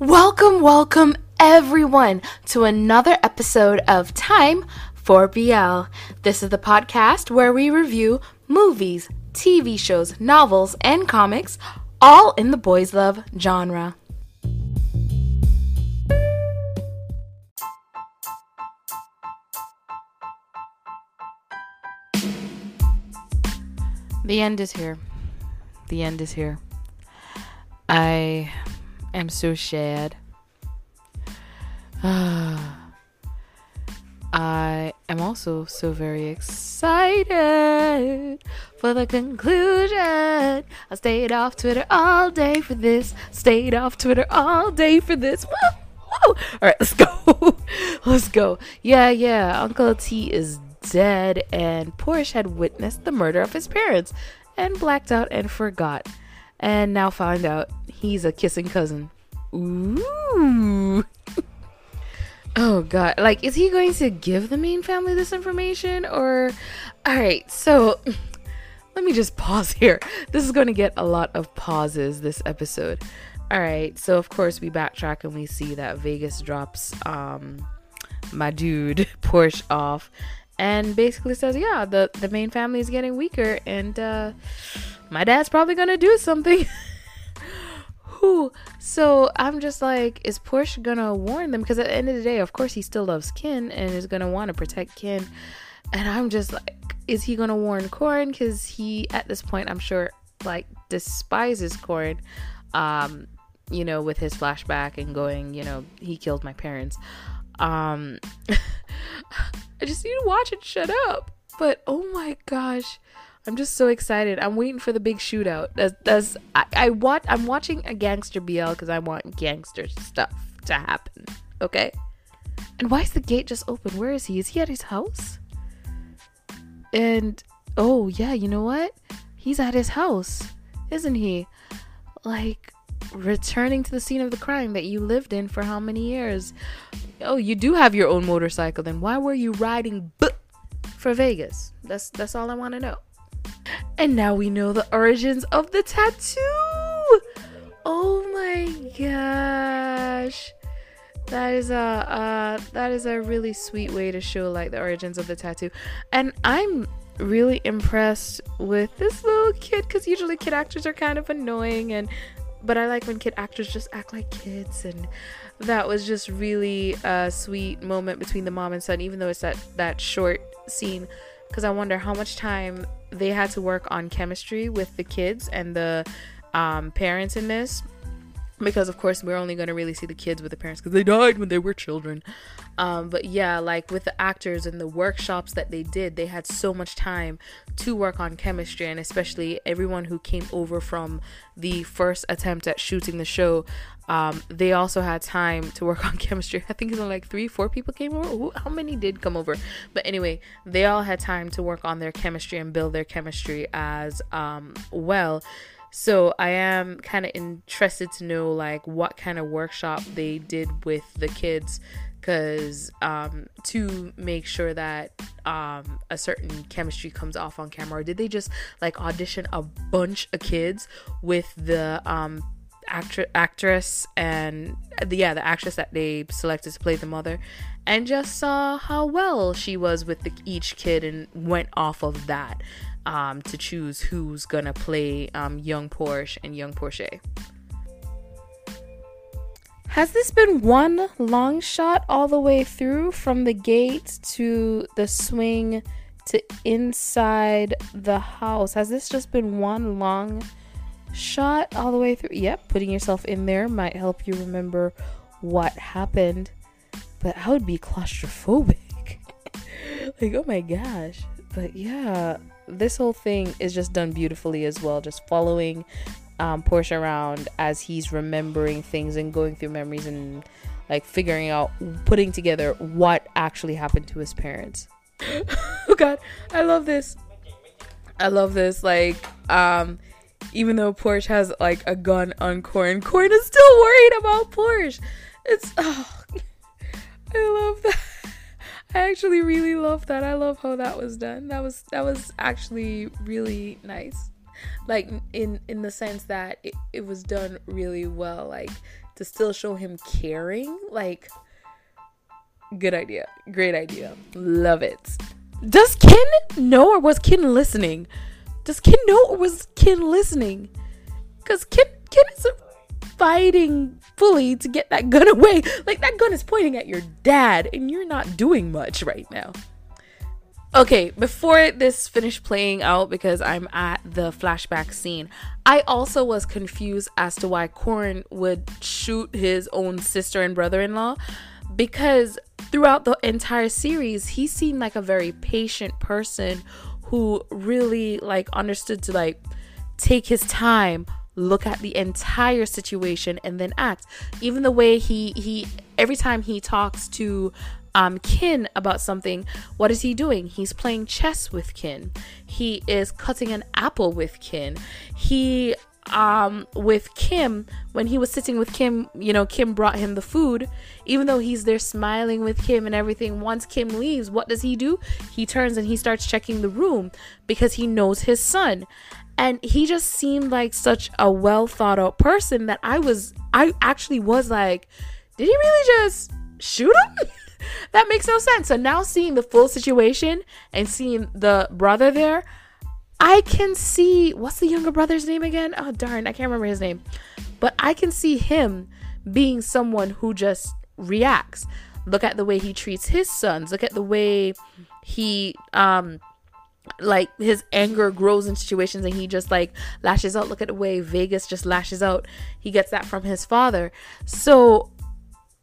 Welcome, welcome everyone to another episode of Time for BL. This is the podcast where we review movies, TV shows, novels, and comics, all in the boys' love genre. The end is here. The end is here. I am so sad. I am also so very excited for the conclusion. I stayed off Twitter all day for this. Stayed off Twitter all day for this. Woo! Woo! All right, let's go. let's go. Yeah, yeah. Uncle T is dead, and Porsche had witnessed the murder of his parents and blacked out and forgot. And now find out he's a kissing cousin. Ooh. oh god. Like is he going to give the main family this information or All right. So let me just pause here. This is going to get a lot of pauses this episode. All right. So of course we backtrack and we see that Vegas drops um my dude Porsche off and basically says, "Yeah, the the main family is getting weaker and uh my dad's probably to do something." Whew. So I'm just like, is Porsche gonna warn them? Because at the end of the day, of course, he still loves Kinn and is gonna want to protect Kinn. And I'm just like, is he gonna warn Korn? Because he, at this point, I'm sure, like despises Korn. Um, you know, with his flashback and going, you know, he killed my parents. Um, I just need to watch it. Shut up. But oh my gosh I'm just so excited. I'm waiting for the big shootout. That's, that's I, I want. I'm watching a gangster BL because I want gangster stuff to happen. Okay. And why is the gate just open? Where is he? Is he at his house? And oh yeah, you know what? He's at his house, isn't he? Like returning to the scene of the crime that you lived in for how many years? Oh, you do have your own motorcycle. Then why were you riding b- for Vegas? That's that's all I want to know. And now we know the origins of the tattoo. Oh my gosh. That is a uh, that is a really sweet way to show like the origins of the tattoo. And I'm really impressed with this little kid cuz usually kid actors are kind of annoying and but I like when kid actors just act like kids and that was just really a sweet moment between the mom and son even though it's that that short scene. Because I wonder how much time they had to work on chemistry with the kids and the um, parents in this because of course we're only going to really see the kids with the parents because they died when they were children um, but yeah like with the actors and the workshops that they did they had so much time to work on chemistry and especially everyone who came over from the first attempt at shooting the show um, they also had time to work on chemistry. I think it's like three, four people came over. how many did come over? But anyway, they all had time to work on their chemistry and build their chemistry as um, well. So I am kind of interested to know like what kind of workshop they did with the kids because um, to make sure that um, a certain chemistry comes off on camera or did they just like audition a bunch of kids with the um, actress and the, yeah the actress that they selected to play the mother and just saw how well she was with the, each kid and went off of that um, to choose who's gonna play um, young Porsche and young Porsche. Has this been one long shot all the way through from the gate to the swing to inside the house? Has this just been one long shot all the way through. Yep, putting yourself in there might help you remember what happened. But I would be claustrophobic. like, oh my gosh. But yeah, this whole thing is just done beautifully as well. Just following um, Porsche around as he's remembering things and going through memories and like figuring out, putting together what actually happened to his parents. oh god, I love this. I love this. Like, um, even though Porsche has like a gun on Korn, Korn is still worried about Porsche. It's oh, I love that. I actually really love that. I love how that was done. That was that was actually really nice. Like in in the sense that it, it was done really well. Like to still show him caring. Like, good idea. Great idea. Love it. Does Kinn know or was Kinn listening? Does Kinn know or was Kinn listening? Because Kinn Kinn is fighting fully to get that gun away. Like, that gun is pointing at your dad, and you're not doing much right now. Okay, before this finished playing out, because I'm at the flashback scene, I also was confused as to why Korn would shoot his own sister and brother in law. Because throughout the entire series, he seemed like a very patient person who really like understood to like take his time look at the entire situation and then act even the way he he every time he talks to um, Kinn about something, what is he doing? He's playing chess with Kinn. He is cutting an apple with Kinn. He um with Kim when he was sitting with Kim, you know, Kim brought him the food. Even though he's there smiling with Kim and everything, once Kim leaves, what does he do? He turns and he starts checking the room because he knows his son. And he just seemed like such a well thought out person that I was I actually was like, did he really just shoot him? that makes no sense. So now seeing the full situation and seeing the brother there, I can see what's the younger brother's name again? Oh darn, I can't remember his name. But I can see him being someone who just reacts. Look at the way he treats his sons. Look at the way he um like his anger grows in situations and he just like lashes out. Look at the way Vegas just lashes out. He gets that from his father. So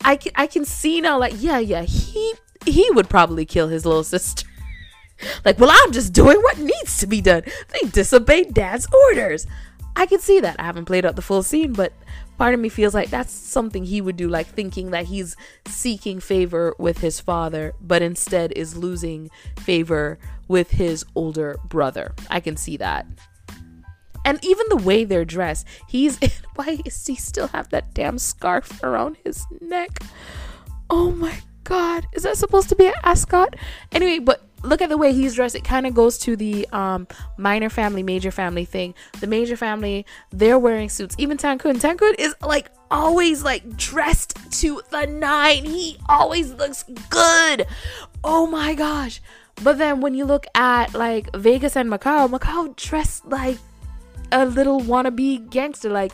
I can I can see now like yeah yeah he he would probably kill his little sister. like well I'm just doing what needs to be done. They disobeyed dad's orders. I can see that. I haven't played out the full scene, but part of me feels like that's something he would do, like thinking that he's seeking favor with his father, but instead is losing favor with his older brother. I can see that. And even the way they're dressed he's why does he still have that damn scarf around his neck? Oh my god. Is that supposed to be an ascot? Anyway but look at the way he's dressed. It kind of goes to the um, minor family major family thing. The major family they're wearing suits. Even Tankhun Tankhun is like always like dressed to the nine. He always looks good. Oh my gosh. But then when you look at like vegas and macau macau dressed like a little wannabe gangster. Like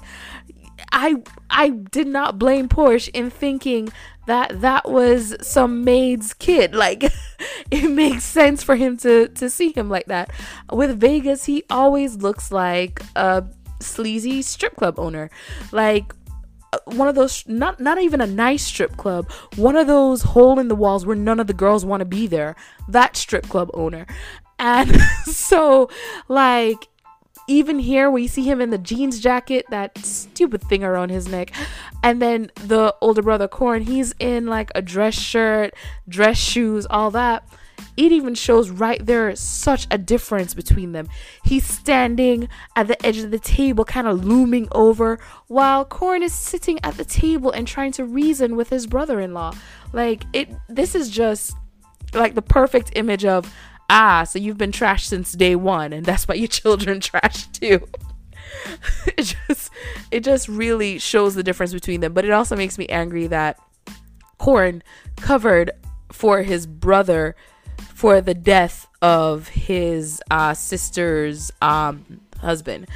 I I did not blame Porsche in thinking that that was some maid's kid. Like it makes sense for him to to see him like that. With Vegas, he always looks like a sleazy strip club owner. Like uh, one of those not not even a nice strip club one of those hole in the walls where none of the girls want to be there that strip club owner and so like even here we see him in the jeans jacket that stupid thing around his neck. And then the older brother Korn he's in like a dress shirt dress shoes all that. It even shows right there such a difference between them. He's standing at the edge of the table kind of looming over while Korn is sitting at the table and trying to reason with his brother-in-law. Like it this is just like the perfect image of ah, so you've been trashed since day one, and that's why your children trash too. it just it just really shows the difference between them. But it also makes me angry that Korn covered for his brother for the death of his uh, sister's um, husband.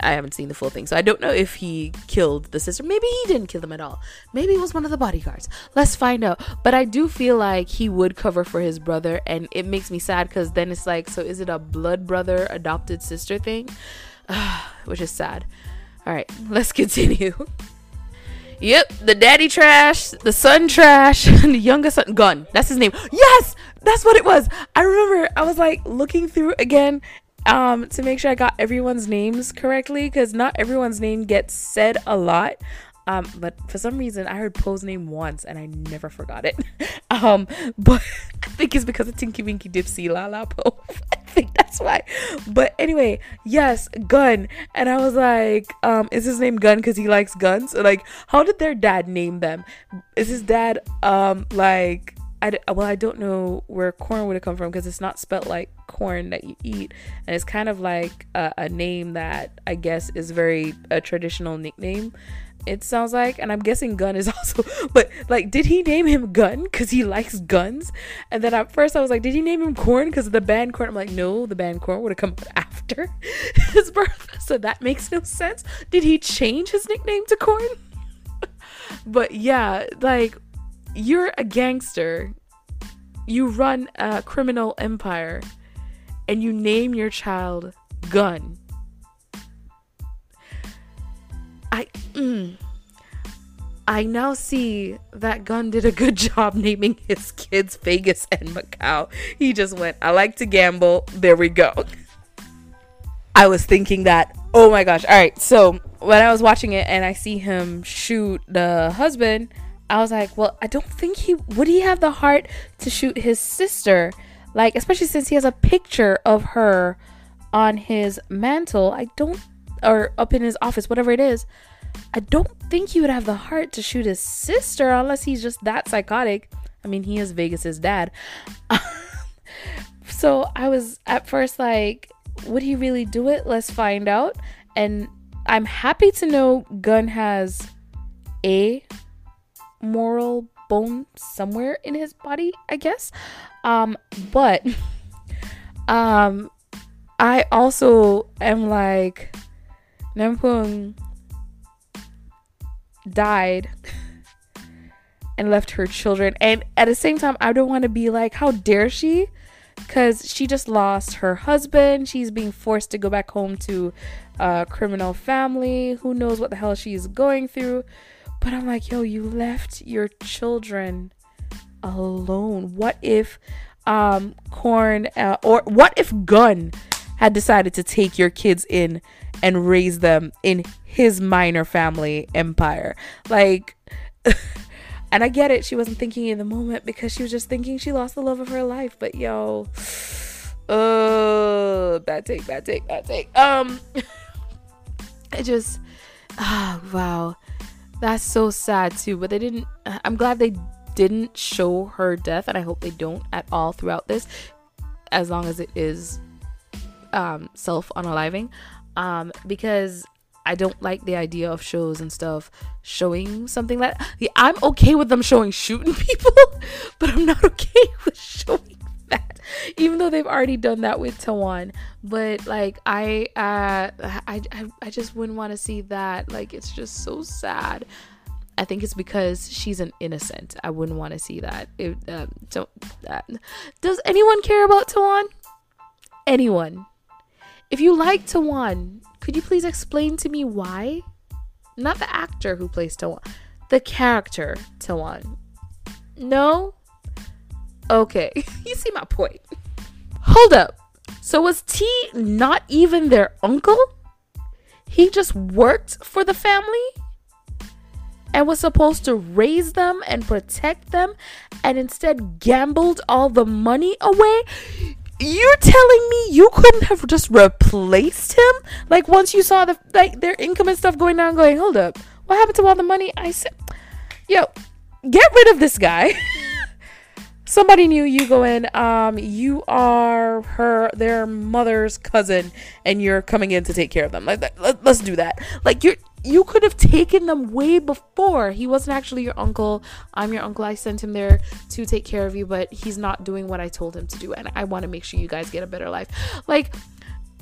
I haven't seen the full thing, so I don't know if he killed the sister. Maybe he didn't kill them at all. Maybe it was one of the bodyguards. Let's find out. But I do feel like he would cover for his brother, and it makes me sad because then it's like, so is it a blood brother adopted sister thing? Which is sad. All right, let's continue. Yep, the daddy trash, the son trash, and the youngest son gun. That's his name. Yes, that's what it was. I remember I was like looking through again um, to make sure I got everyone's names correctly because not everyone's name gets said a lot. Um, but for some reason I heard Po's name once and I never forgot it. um, but I think it's because of Tinky Winky Dipsy La La Poe. I think that's why. But anyway, yes, Gun. And I was like, um, is his name Gun because he likes guns? Like, how did their dad name them? Is his dad um like I well, I don't know where Korn would have come from because it's not spelt like corn that you eat, and it's kind of like a, a name that I guess is very a traditional nickname. It sounds like, and I'm guessing Gun is also, but like, did he name him Gun because he likes guns? And then at first I was like, did he name him Korn because of the band Korn? I'm like, no, the band Korn would have come after his birth, so that makes no sense. Did he change his nickname to Korn? but yeah, like you're a gangster, you run a criminal empire, and you name your child Gun. I mm, I now see that Gun did a good job naming his kids Vegas and Macau. He just went, I like to gamble. There we go. I was thinking that, oh my gosh. All right. So when I was watching it and I see him shoot the husband, I was like, well, I don't think he would he have the heart to shoot his sister. Like, especially since he has a picture of her on his mantle. I don't or up in his office, whatever it is. I don't think he would have the heart to shoot his sister unless he's just that psychotic. I mean, he is Vegas's dad. so I was at first like, would he really do it? Let's find out. And I'm happy to know Gun has a moral bone somewhere in his body, I guess. Um, but um I also am like Nampung died and left her children. And at the same time, I don't want to be like, how dare she? Because she just lost her husband. She's being forced to go back home to a criminal family. Who knows what the hell she's going through. But I'm like, yo, you left your children alone. What if um Korn uh, or what if gun had decided to take your kids in and raise them in his minor family empire. Like, and I get it. She wasn't thinking in the moment because she was just thinking she lost the love of her life. But yo, uh, bad take, bad take, bad take. Um, I just, oh, wow, that's so sad too. But they didn't. I'm glad they didn't show her death, and I hope they don't at all throughout this, as long as it is um, self unaliving um, because I don't like the idea of shows and stuff showing something like yeah, I'm okay with them showing shooting people, but I'm not okay with showing that. Even though they've already done that with Tawan, but like I uh I I, I just wouldn't want to see that. Like it's just so sad. I think it's because she's an innocent. I wouldn't want to see that. It, um, don't. Uh, does anyone care about Tawan? Anyone? If you like Tawan, could you please explain to me why? Not the actor who plays Tawan, the character Tawan. No? Okay, you see my point. Hold up. So was T not even their uncle? He just worked for the family and was supposed to raise them and protect them and instead gambled all the money away? you're telling me you couldn't have just replaced him? Like once you saw the like their income and stuff going down, going, hold up, what happened to all the money I said? Yo, get rid of this guy. Somebody knew you go in. Um, you are her their mother's cousin, and you're coming in to take care of them. Like, let, let's do that. Like you're you could have taken them way before. He wasn't actually your uncle. I'm your uncle. I sent him there to take care of you, but he's not doing what I told him to do. And I want to make sure you guys get a better life. Like,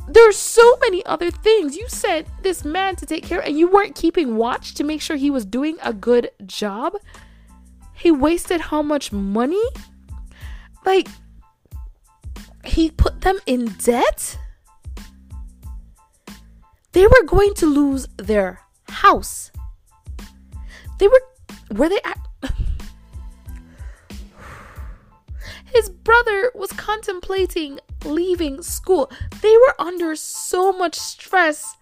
there's so many other things. You sent this man to take care and you weren't keeping watch to make sure he was doing a good job. He wasted how much money? Like, he put them in debt? They were going to lose their house. They were were they at His brother was contemplating leaving school. They were under so much stress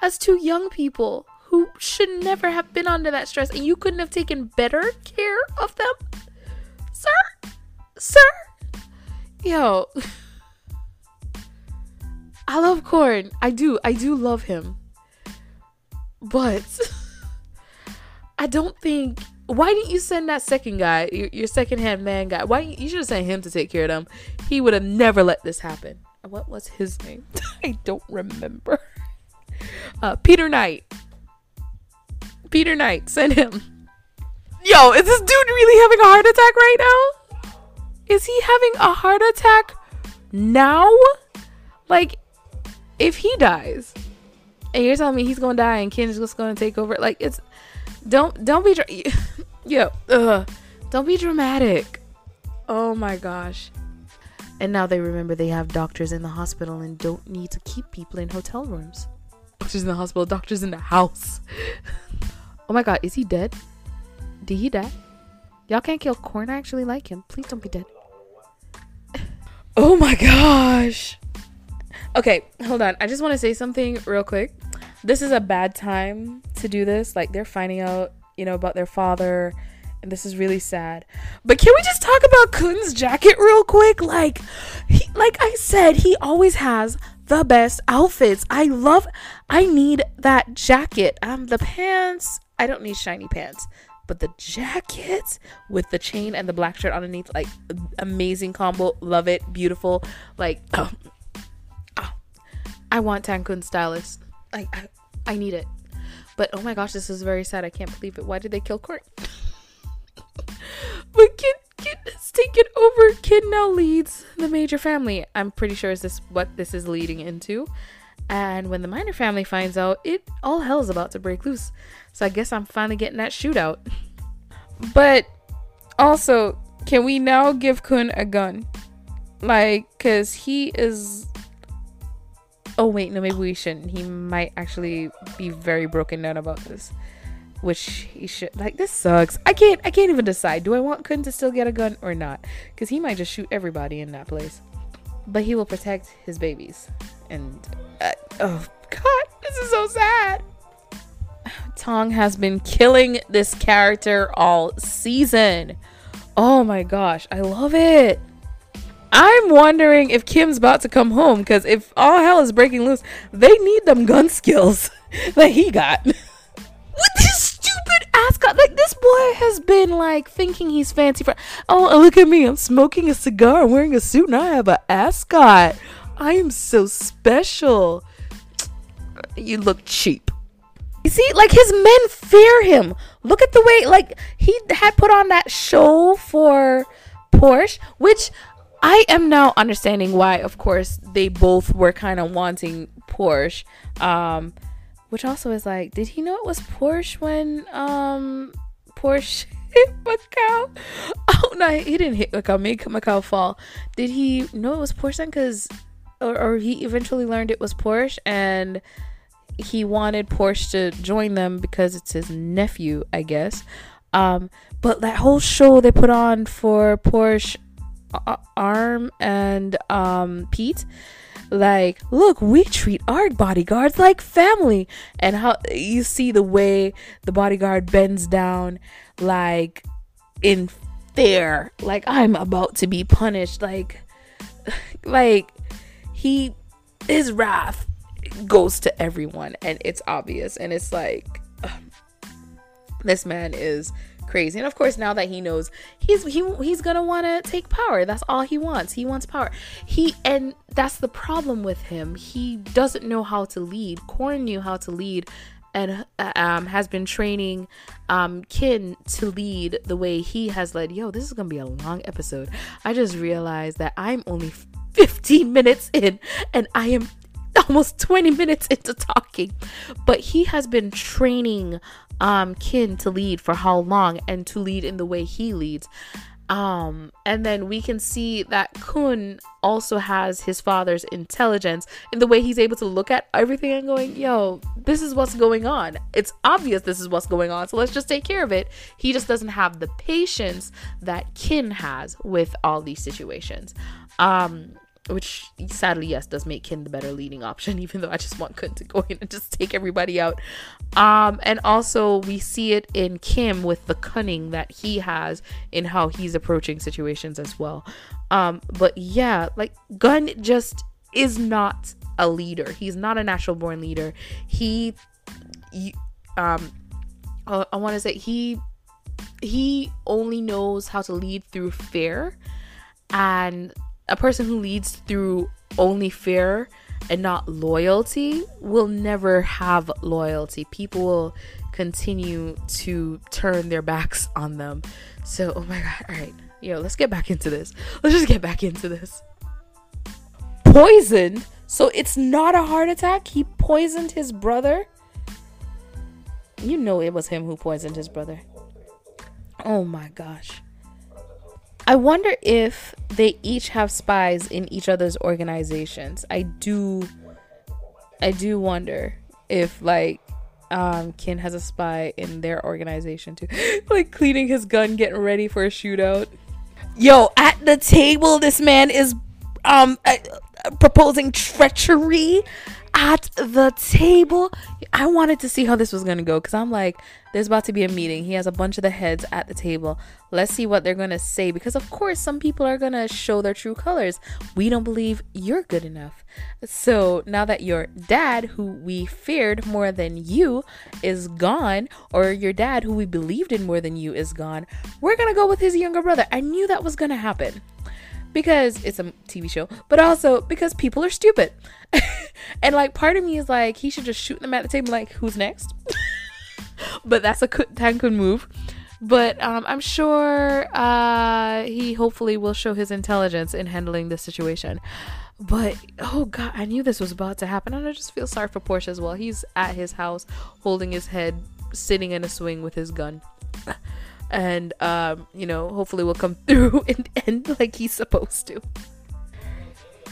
as two young people who should never have been under that stress and you couldn't have taken better care of them? Sir? Sir? Yo. I love Korn. I do. I do love him. But I don't think why didn't you send that second guy, your, your second hand man guy? Why you should have sent him to take care of them? He would have never let this happen. What was his name? I don't remember. Uh, Peter Knight. Peter Knight, send him. Yo, is this dude really having a heart attack right now? Is he having a heart attack now? Like, if he dies, and you're telling me he's gonna die and Kinn's just gonna take over, like it's don't don't be dra- yo ugh, don't be dramatic. Oh my gosh. And now they remember they have doctors in the hospital and don't need to keep people in hotel rooms. Doctors in the hospital, doctors in the house. oh my god, is he dead? Did he die? Y'all can't kill Korn. I actually like him. Please don't be dead. oh my gosh. Okay, hold on. I just want to say something real quick. This is a bad time to do this. Like they're finding out, you know, about their father and this is really sad. But can we just talk about Khun's jacket real quick? Like he like I said, he always has the best outfits. I love I need that jacket. Um the pants, I don't need shiny pants. But the jacket with the chain and the black shirt underneath, like amazing combo. Love it. Beautiful. Like oh, oh. I want Tankhun stylist. Like I, I need it. But oh my gosh, this is very sad. I can't believe it. Why did they kill Court? but Kid Kid has taken over. Kid now leads the major family. I'm pretty sure is this what this is leading into. And when the minor family finds out, it all hell's about to break loose. So I guess I'm finally getting that shootout. But also, can we now give Khun a gun? Like, cause he is. Oh wait, no, maybe we shouldn't. He might actually be very broken down about this which he should like this sucks i can't i can't even decide do i want Khun to still get a gun or not because he might just shoot everybody in that place but he will protect his babies and uh, oh god this is so sad tong has been killing this character all season oh my gosh i love it I'm wondering if Kim's about to come home because if all hell is breaking loose, they need them gun skills that he got. What this stupid ascot. Like this boy has been like thinking he's fancy for. Oh, look at me! I'm smoking a cigar, wearing a suit, and I have an ascot. I am so special. You look cheap. You see, like his men fear him. Look at the way, like he had put on that show for Porsche, which I am now understanding why. Of course, they both were kind of wanting Porsche. Um, which also is like, did he know it was Porsche when um Porsche hit Macau? Oh no, he didn't hit Macau. Make Macau fall. Did he know it was Porsche then? Because or, or he eventually learned it was Porsche and he wanted Porsche to join them because it's his nephew, I guess. Um, but that whole show they put on for Porsche uh, Arm and um, Pete like look we treat our bodyguards like family. And how you see the way the bodyguard bends down like in fear. Like i'm about to be punished. Like like he his wrath goes to everyone and it's obvious and it's like this man is crazy. And of course, now that he knows he's he he's gonna want to take power. That's all he wants. He wants power. He and that's the problem with him. He doesn't know how to lead. Korn knew how to lead and um, has been training um, Kinn to lead the way he has led. Yo, this is gonna be a long episode. I just realized that I'm only 15 minutes in, and I am almost 20 minutes into talking. But he has been training um Kinn to lead for how long and to lead in the way he leads. Um and then we can see that Khun also has his father's intelligence in the way he's able to look at everything and going yo this is what's going on. It's obvious this is what's going on so let's just take care of it. He just doesn't have the patience that Kinn has with all these situations. Um which sadly yes does make Kinn the better leading option even though I just want Khun to go in and just take everybody out. Um and also we see it in Kim with the cunning that he has in how he's approaching situations as well. Um but yeah like Gun just is not a leader. He's not a natural born leader. He, he um I, I want to say he he only knows how to lead through fear and a person who leads through only fear and not loyalty will never have loyalty. People will continue to turn their backs on them. So, oh my god, all right. Yo, let's get back into this. Let's just get back into this. Poisoned? So it's not a heart attack? He poisoned his brother? You know it was him who poisoned his brother. Oh my gosh. I wonder if they each have spies in each other's organizations. I do I do wonder if like um Kinn has a spy in their organization too. like cleaning his gun, getting ready for a shootout. Yo, at the table this man is um uh, proposing treachery at the table. I wanted to see how this was going to go because I'm like, there's about to be a meeting. He has a bunch of the heads at the table. Let's see what they're going to say because, of course, some people are going to show their true colors. We don't believe you're good enough. So now that your dad, who we feared more than you, is gone, or your dad, who we believed in more than you, is gone, we're going to go with his younger brother. I knew that was going to happen because it's a TV show, but also because people are stupid. and like part of me is like he should just shoot them at the table like who's next? but that's a Tankhun move. But um, I'm sure uh, he hopefully will show his intelligence in handling this situation. But oh god, I knew this was about to happen, and I just feel sorry for Porsche as well. He's at his house, holding his head, sitting in a swing with his gun and um, you know, hopefully we'll come through and end like he's supposed to.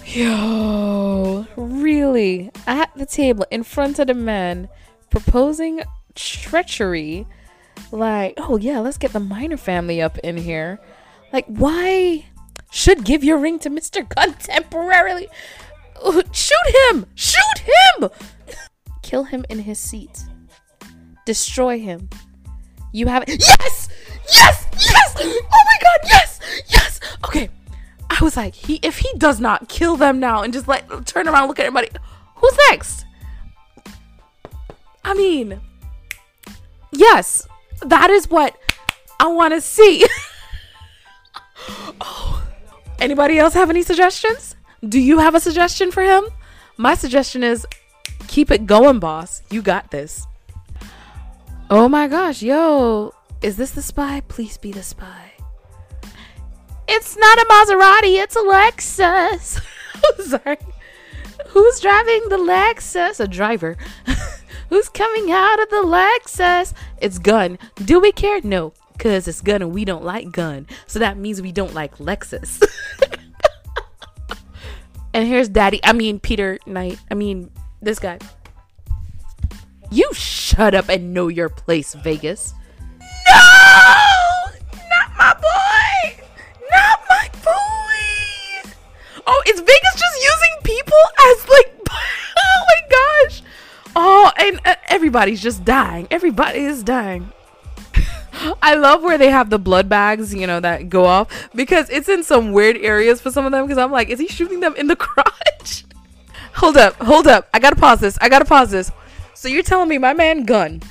Yo, really? At the table in front of the man proposing treachery. Like, oh yeah, let's get the minor family up in here. Like, why should give your ring to Mr. Gun temporarily? Shoot him! Shoot him! Kill him in his seat. Destroy him. You have it. Yes! Yes! Yes! Oh my god, yes! Yes! Okay. I was like, he if he does not kill them now and just like turn around look at everybody, who's next? I mean, yes, that is what I want to see. oh. Anybody else have any suggestions? Do you have a suggestion for him? My suggestion is keep it going, boss. You got this. Oh my gosh, yo, is this the spy? Please be the spy. It's not a Maserati, it's a Lexus. Sorry. Who's driving the Lexus? A driver. Who's coming out of the Lexus? It's Gun. Do we care? No, because it's Gun and we don't like Gun. So that means we don't like Lexus. and here's Daddy. I mean, Peter Knight. I mean, this guy. You shut up and know your place, Vegas. No! Not my boy! Not my boy! Oh, is Vegas just using people as like. oh my gosh! Oh, and uh, everybody's just dying. Everybody is dying. I love where they have the blood bags, you know, that go off because it's in some weird areas for some of them. Because I'm like, is he shooting them in the crotch? hold up, hold up. I gotta pause this. I gotta pause this. So you're telling me my man Gun,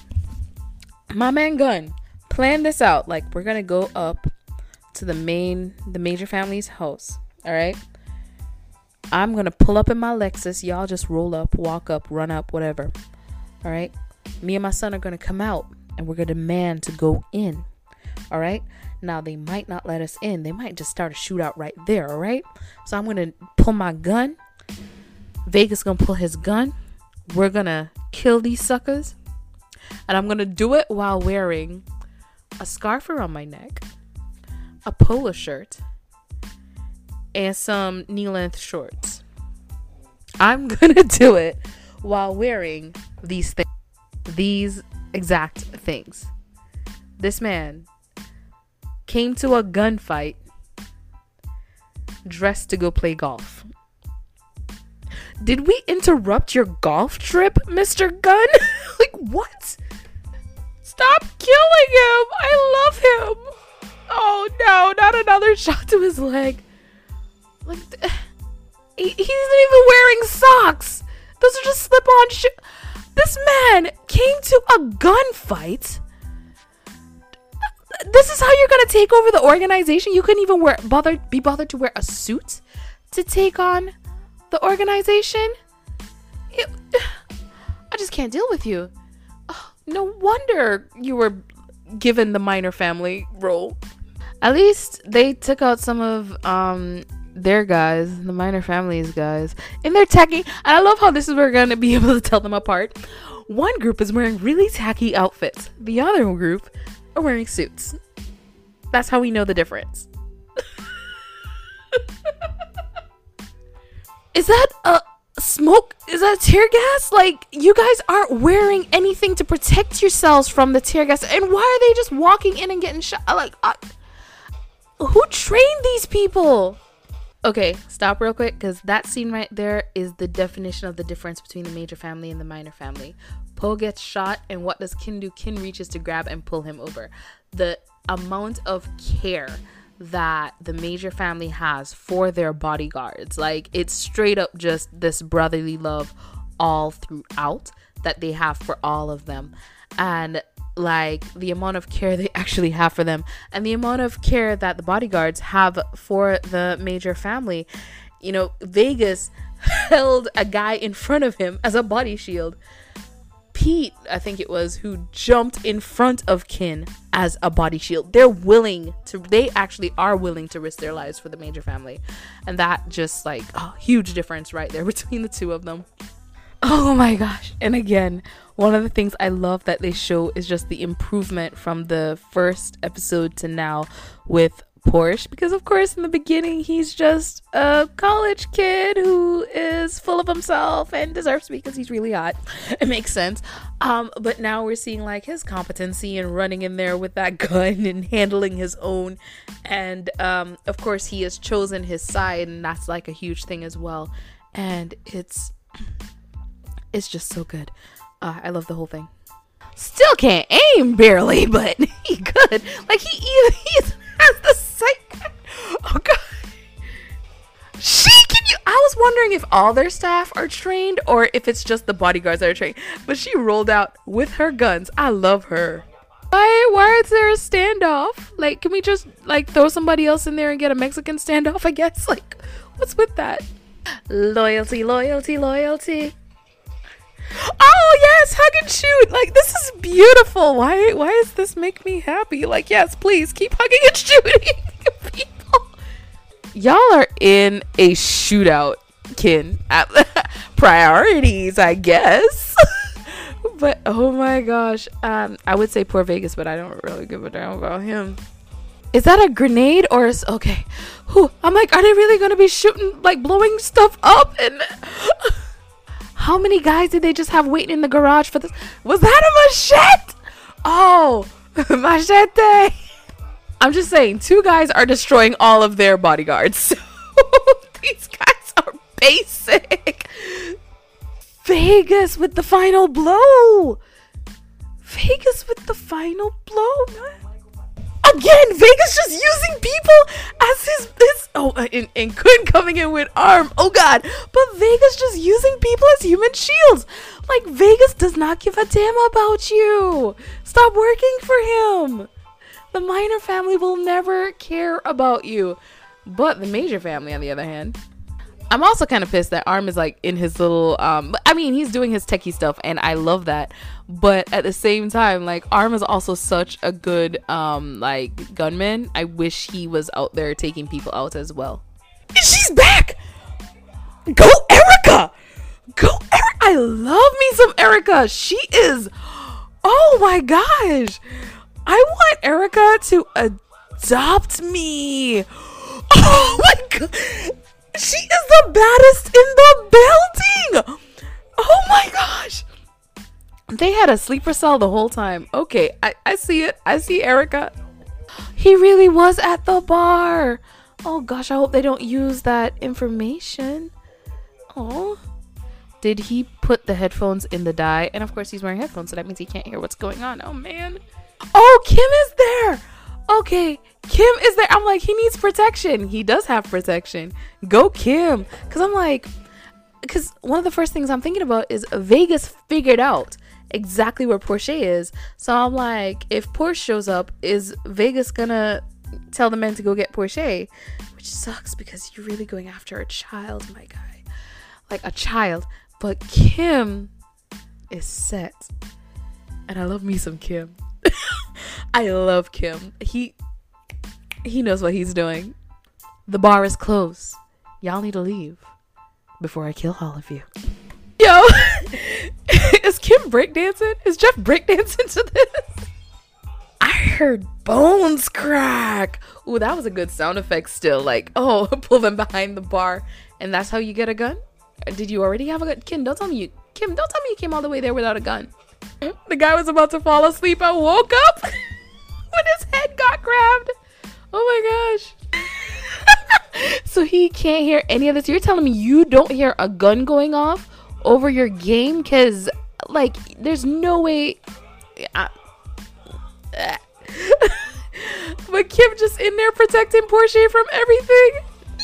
my man Gun, planned this out. Like we're gonna go up to the main, the major family's house. All right. I'm gonna pull up in my Lexus. Y'all just roll up, walk up, run up, whatever. All right. Me and my son are gonna come out, and we're gonna demand to go in. All right. Now they might not let us in. They might just start a shootout right there. All right. So I'm gonna pull my gun. Vegas gonna pull his gun. We're gonna kill these suckers. And I'm gonna do it while wearing a scarf around my neck, a polo shirt, and some knee length shorts. I'm gonna do it while wearing these things, these exact things. This man came to a gunfight dressed to go play golf. Did we interrupt your golf trip, Mr. Gun? like, what? Stop killing him! I love him! Oh no, not another shot to his leg. Like, he, he's not even wearing socks! Those are just slip on shoes. This man came to a gunfight this is how you're gonna take over the organization. You couldn't even wear bother be bothered to wear a suit to take on the organization. It, I just can't deal with you. Oh, no wonder you were given the minor family role. At least they took out some of um their guys, the minor families guys, in their tacky. And I love how this is we're gonna be able to tell them apart. One group is wearing really tacky outfits. The other group are wearing suits. That's how we know the difference. is that a smoke? Is that tear gas? Like, you guys aren't wearing anything to protect yourselves from the tear gas. And why are they just walking in and getting shot? Like, uh, who trained these people? Okay, stop real quick because that scene right there is the definition of the difference between the major family and the minor family. Poe gets shot, and what does Kinn do? Kinn reaches to grab and pull him over. The amount of care that the major family has for their bodyguards, like it's straight up just this brotherly love all throughout that they have for all of them. And like the amount of care they actually have for them and the amount of care that the bodyguards have for the major family. You know, Vegas held a guy in front of him as a body shield. Pete, I think it was, who jumped in front of Kinn as a body shield. They're willing to, they actually are willing to risk their lives for the major family. And that just like a oh, huge difference right there between the two of them. Oh my gosh. And again, one of the things I love that they show is just the improvement from the first episode to now with Porsche because of course in the beginning he's just a college kid who is full of himself and deserves to be because he's really hot. It makes sense. Um, but now we're seeing like his competency and running in there with that gun and handling his own. And um, of course he has chosen his side and that's like a huge thing as well. And it's it's just so good. Uh, I love the whole thing. Still can't aim barely, but he could. Like he even the sight. Oh god. She can you I was wondering if all their staff are trained or if it's just the bodyguards that are trained. But she rolled out with her guns. I love her. Why why is there a standoff? Like can we just like throw somebody else in there and get a Mexican standoff, I guess? Like what's with that? Loyalty, loyalty, loyalty. Oh yes, hug and shoot. Like this is beautiful. Why why does this make me happy? Like yes, please keep hugging and shooting people. Y'all are in a shootout, Kinn. Priorities, I guess. but oh my gosh. Um I would say poor Vegas, but I don't really give a damn about him. Is that a grenade or is okay? Whew, I'm like, are they really gonna be shooting like blowing stuff up and how many guys did they just have waiting in the garage for this? Was that a machete? Oh, machete. I'm just saying, two guys are destroying all of their bodyguards. These guys are basic. Vegas with the final blow. Vegas with the final blow, man. Again, Vegas just using people as his his oh uh, and, and Khun coming in with arm. Oh god. But Vegas just using people as human shields. Like Vegas does not give a damn about you. Stop working for him. The minor family will never care about you. But the major family on the other hand, I'm also kind of pissed that Arm is like in his little um I mean he's doing his techie stuff and I love that but at the same time like Arm is also such a good um like gunman. I wish he was out there taking people out as well. She's back! Go Erica! Go Erica I love me some Erica. She is oh my gosh. I want Erica to adopt me. Oh my god she is the baddest in the building. Oh my gosh. They had a sleeper cell the whole time. Okay, I, I see it. I see Erica. He really was at the bar. Oh gosh, I hope they don't use that information. Oh. Did he put the headphones in the dye? And of course, he's wearing headphones, so that means he can't hear what's going on. Oh man. Oh, Kim is there okay, Kim is there. I'm like, he needs protection. He does have protection. Go, Kim. Because I'm like, because one of the first things I'm thinking about is Vegas figured out exactly where Porsche is. So I'm like, if Porsche shows up, is Vegas gonna tell the men to go get Porsche? Which sucks because you're really going after a child, my guy. Like a child. But Kim is set. And I love me some Kim. I love Kim. He he knows what he's doing. The bar is closed. Y'all need to leave before I kill all of you. Yo, is Kim breakdancing? Is Jeff breakdancing to this? I heard bones crack. Ooh, that was a good sound effect still. Like, oh, pull them behind the bar. And that's how you get a gun? Did you already have a gun? Kim, don't tell me you Kim, don't tell me you came all the way there without a gun. The guy was about to fall asleep. I woke up when his head got grabbed. Oh my gosh. so he can't hear any of this. You're telling me you don't hear a gun going off over your game? Because, like, there's no way. I... but Kim just in there protecting Porsche from everything.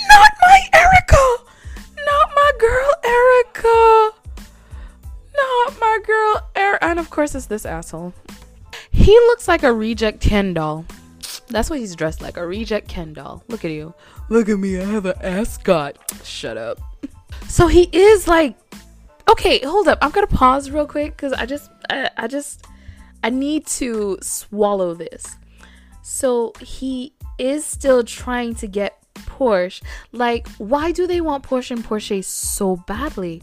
Not my Erica! Not my girl Erica! Not my girl Erica. And of course, it's this asshole. He looks like a reject Ken doll. That's what he's dressed like a reject Ken doll. Look at you. Look at me. I have an ascot. Shut up. So he is like, okay, hold up. I'm gonna pause real quick because I just, I, I just, I need to swallow this. So he is still trying to get Porsche. Like, why do they want Porsche and Porsche so badly?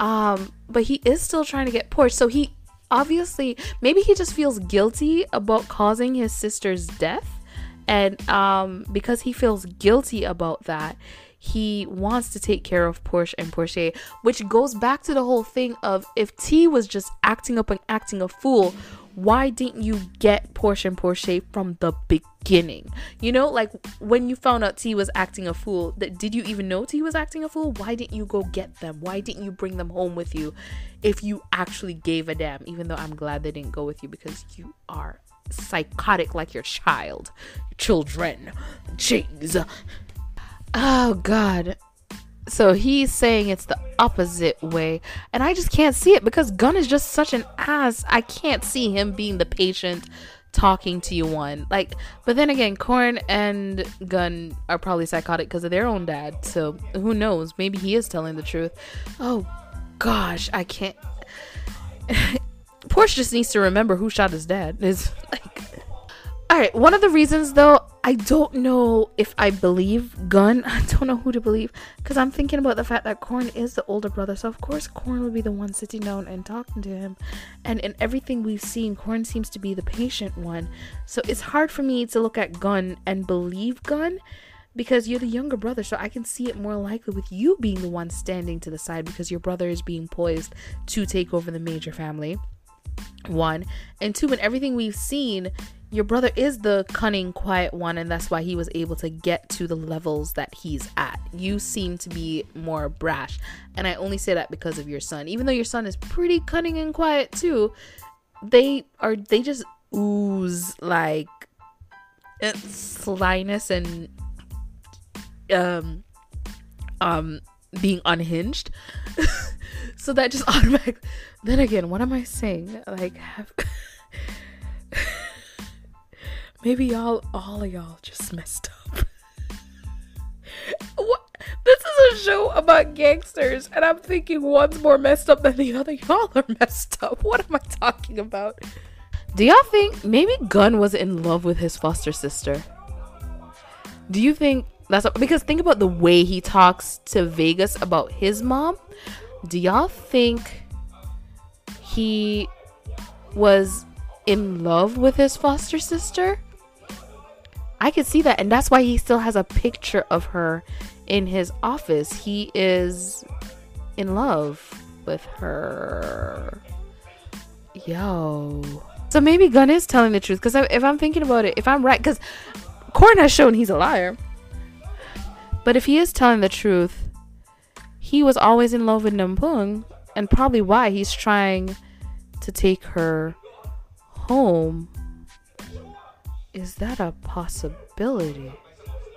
Um, but he is still trying to get Porsche. So he obviously maybe he just feels guilty about causing his sister's death and um, because he feels guilty about that he wants to take care of Porsche and Porsche, which goes back to the whole thing of if T was just acting up and acting a fool, why didn't you get Porsche and Porsche from the beginning? You know, like when you found out T was acting a fool, that did you even know T was acting a fool? Why didn't you go get them? Why didn't you bring them home with you if you actually gave a damn? Even though I'm glad they didn't go with you because you are psychotic like your child. Children. Jeez. Oh god. So he's saying it's the opposite way. And I just can't see it because Gun is just such an ass. I can't see him being the patient talking to you one. Like but then again, Korn and Gun are probably psychotic because of their own dad. So who knows? Maybe he is telling the truth. Oh gosh, I can't Porsche just needs to remember who shot his dad. Is like, all right. One of the reasons, though, I don't know if I believe Gun. I don't know who to believe because I'm thinking about the fact that Korn is the older brother. So of course, Korn would be the one sitting down and talking to him. And in everything we've seen, Korn seems to be the patient one. So it's hard for me to look at Gun and believe Gun because you're the younger brother, so I can see it more likely with you being the one standing to the side because your brother is being poised to take over the major family one and two in everything we've seen your brother is the cunning quiet one and that's why he was able to get to the levels that he's at. You seem to be more brash and i only say that because of your son. Even though your son is pretty cunning and quiet too they are they just ooze like uh, slyness and um um being unhinged. So that just automatically then again, what am I saying? Like, have maybe y'all, all of y'all, just messed up. what? This is a show about gangsters, and I'm thinking one's more messed up than the other. Y'all are messed up. What am I talking about? Do y'all think maybe Gun was in love with his foster sister? Do you think that's because think about the way he talks to Vegas about his mom? Do y'all think he was in love with his foster sister. I could see that, and that's why he still has a picture of her in his office. He is in love with her. Yo. So maybe Gun is telling the truth. Because if I'm thinking about it, if I'm right, because Korn has shown he's a liar. But if he is telling the truth, he was always in love with Nampung and probably why he's trying to take her home. Is that a possibility?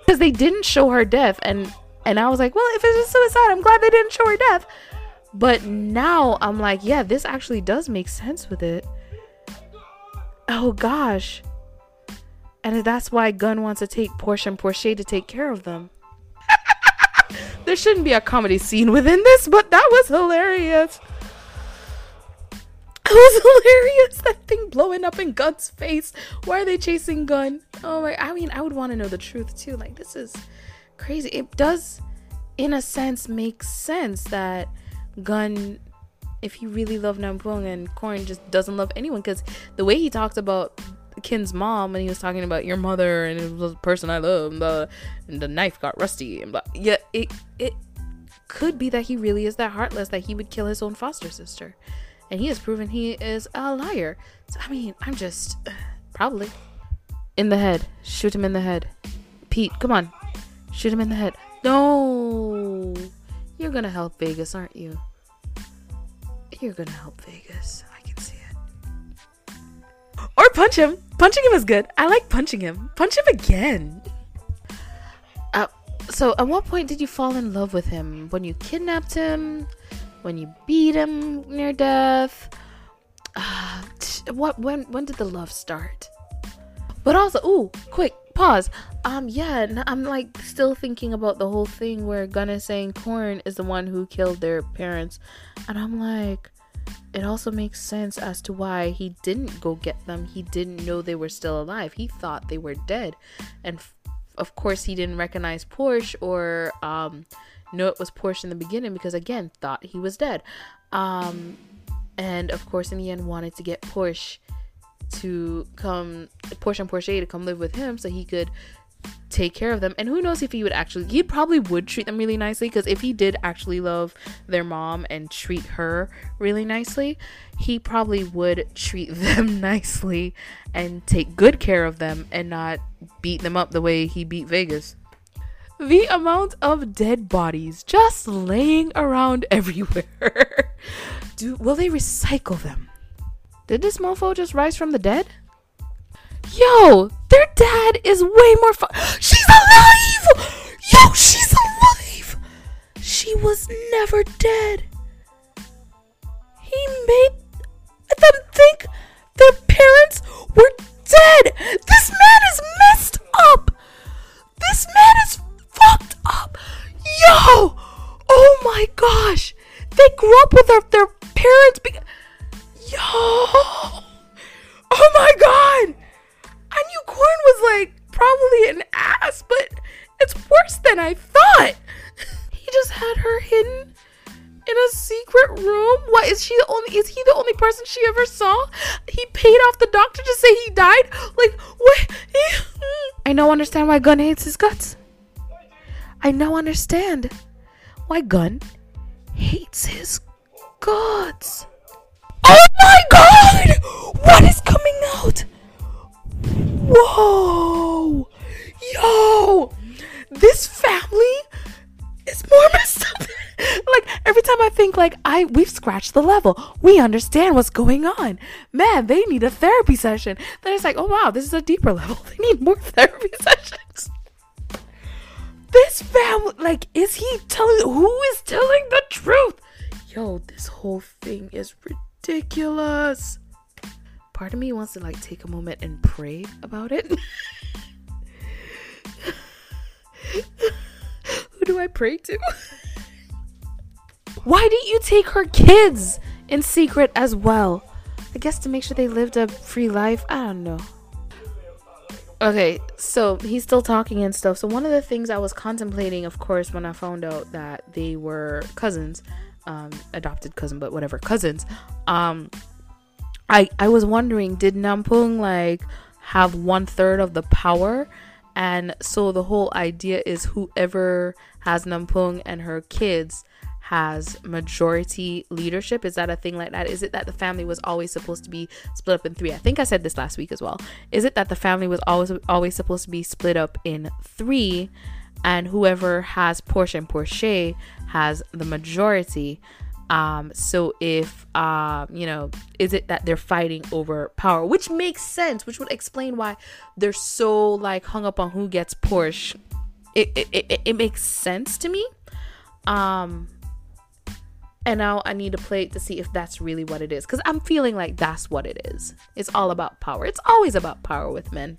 Because they didn't show her death, and and I was like, well, if it's a suicide, I'm glad they didn't show her death. But now I'm like, yeah, this actually does make sense with it. Oh gosh. And that's why Gun wants to take Porsche and Porsche to take care of them. there shouldn't be a comedy scene within this, but that was hilarious. It was hilarious. That thing blowing up in Gun's face. Why are they chasing Gun? Oh my! I mean, I would want to know the truth too. Like this is crazy. It does, in a sense, make sense that Gun, if he really loved Nampung and Korn just doesn't love anyone, because the way he talked about Kinn's mom and he was talking about your mother and it was the person I love and the, and the knife got rusty and blah. Yeah, it it could be that he really is that heartless that he would kill his own foster sister, and he has proven he is a liar. So I mean, I'm just uh, probably in the head. Shoot him in the head. Pete, come on, shoot him in the head. No, you're gonna help Vegas, aren't you? You're gonna help Vegas. I can see it. Or punch him. Punching him is good. I like punching him. Punch him again. Uh, so, at what point did you fall in love with him? When you kidnapped him? When you beat him near death? Uh, what? When? When did the love start? But also, ooh, quick pause. Um, yeah, I'm like still thinking about the whole thing where Gun is saying Korn is the one who killed their parents, and I'm like, it also makes sense as to why he didn't go get them. He didn't know they were still alive. He thought they were dead. And f- of course, he didn't recognize Porsche or um, know it was Porsche in the beginning because, again, thought he was dead. Um, and of course, in the end, wanted to get Porsche to come, Porsche and Porsche to come live with him so he could take care of them and who knows if he would actually he probably would treat them really nicely because if he did actually love their mom and treat her really nicely he probably would treat them nicely and take good care of them and not beat them up the way he beat Vegas the amount of dead bodies just laying around everywhere do will they recycle them did this mofo just rise from the dead Yo, their dad is way more fun. She's alive! Yo, she's alive! She was never dead. He made them think their parents were dead. This man is messed up. This man is fucked up. Yo! Oh my gosh. They grew up with their, their parents. Be- Yo! Oh my god! I knew Korn was like probably an ass, but it's worse than I thought. He just had her hidden in a secret room. What is she the only is he the only person she ever saw? He paid off the doctor to say he died? Like what I now understand why Gun hates his guts. I now understand why Gun hates his gods. Oh my god! What is coming out? Whoa! Yo! This family is more messed up. like every time I think like I we've scratched the level. We understand what's going on. Man, they need a therapy session. Then it's like, oh wow, this is a deeper level. They need more therapy sessions. This family like is he telling who is telling the truth? Yo, this whole thing is ridiculous part of me wants to like take a moment and pray about it. Who do I pray to? Why didn't you take her kids in secret as well? I guess to make sure they lived a free life. I don't know. Okay, so he's still talking and stuff. So one of the things I was contemplating, of course, when I found out that they were cousins, um, adopted cousin, but whatever, cousins, um, I I was wondering, did Nampung like have one third of the power? And so the whole idea is whoever has Nampung and her kids has majority leadership. Is that a thing like that? Is it that the family was always supposed to be split up in three? I think I said this last week as well. Is it that the family was always always supposed to be split up in three, and whoever has Porsche and Porsche has the majority? Um, so if uh, you know, is it that they're fighting over power, which makes sense, which would explain why they're so like hung up on who gets Porsche. It it, it, it makes sense to me. Um And now I need to play it to see if that's really what it is. Because I'm feeling like that's what it is. It's all about power. It's always about power with men.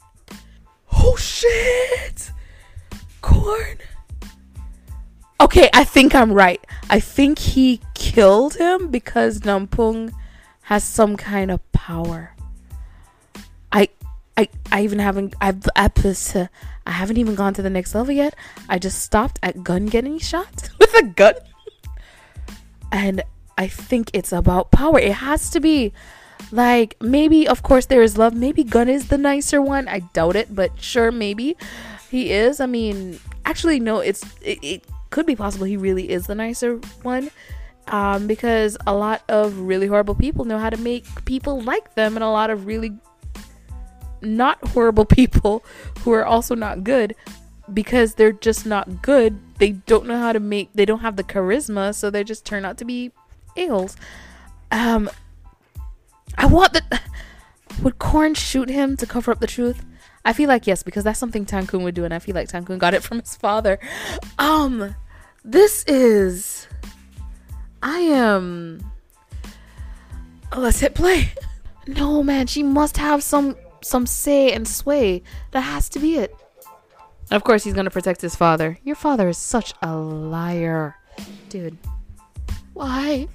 Oh shit! Korn. Okay, I think I'm right. I think he killed him because Nampung has some kind of power. I I I even haven't I've I haven't even gone to the next level yet. I just stopped at gun getting shot with a gun. And I think it's about power. It has to be. Like maybe of course there is love. Maybe Gun is the nicer one. I doubt it, but sure maybe he is. I mean, actually no, it's it, it could be possible he really is the nicer one. Um, because a lot of really horrible people know how to make people like them, and a lot of really not horrible people who are also not good because they're just not good. They don't know how to make. They don't have the charisma, so they just turn out to be ales. Um, I want the. Would Korn shoot him to cover up the truth? I feel like yes, because that's something Tankhun would do, and I feel like Tankhun got it from his father. Um, this is. I am. Oh, let's hit play. No, man, she must have some some say and sway. That has to be it. Of course, he's gonna protect his father. Your father is such a liar, dude. Why?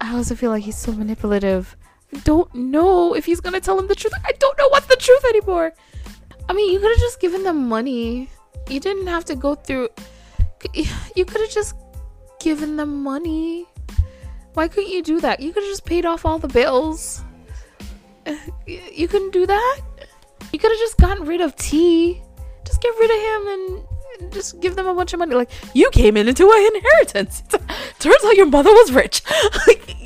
I also feel like he's so manipulative. I don't know if he's gonna tell him the truth. I don't know what's the truth anymore. I mean, you could have just given them money. You didn't have to go through. You could have just given them money. Why couldn't you do that? You could have just paid off all the bills. You couldn't do that? You could have just gotten rid of T. Get rid of him and just give them a bunch of money. Like, you came in into an inheritance. Turns out your mother was rich. like,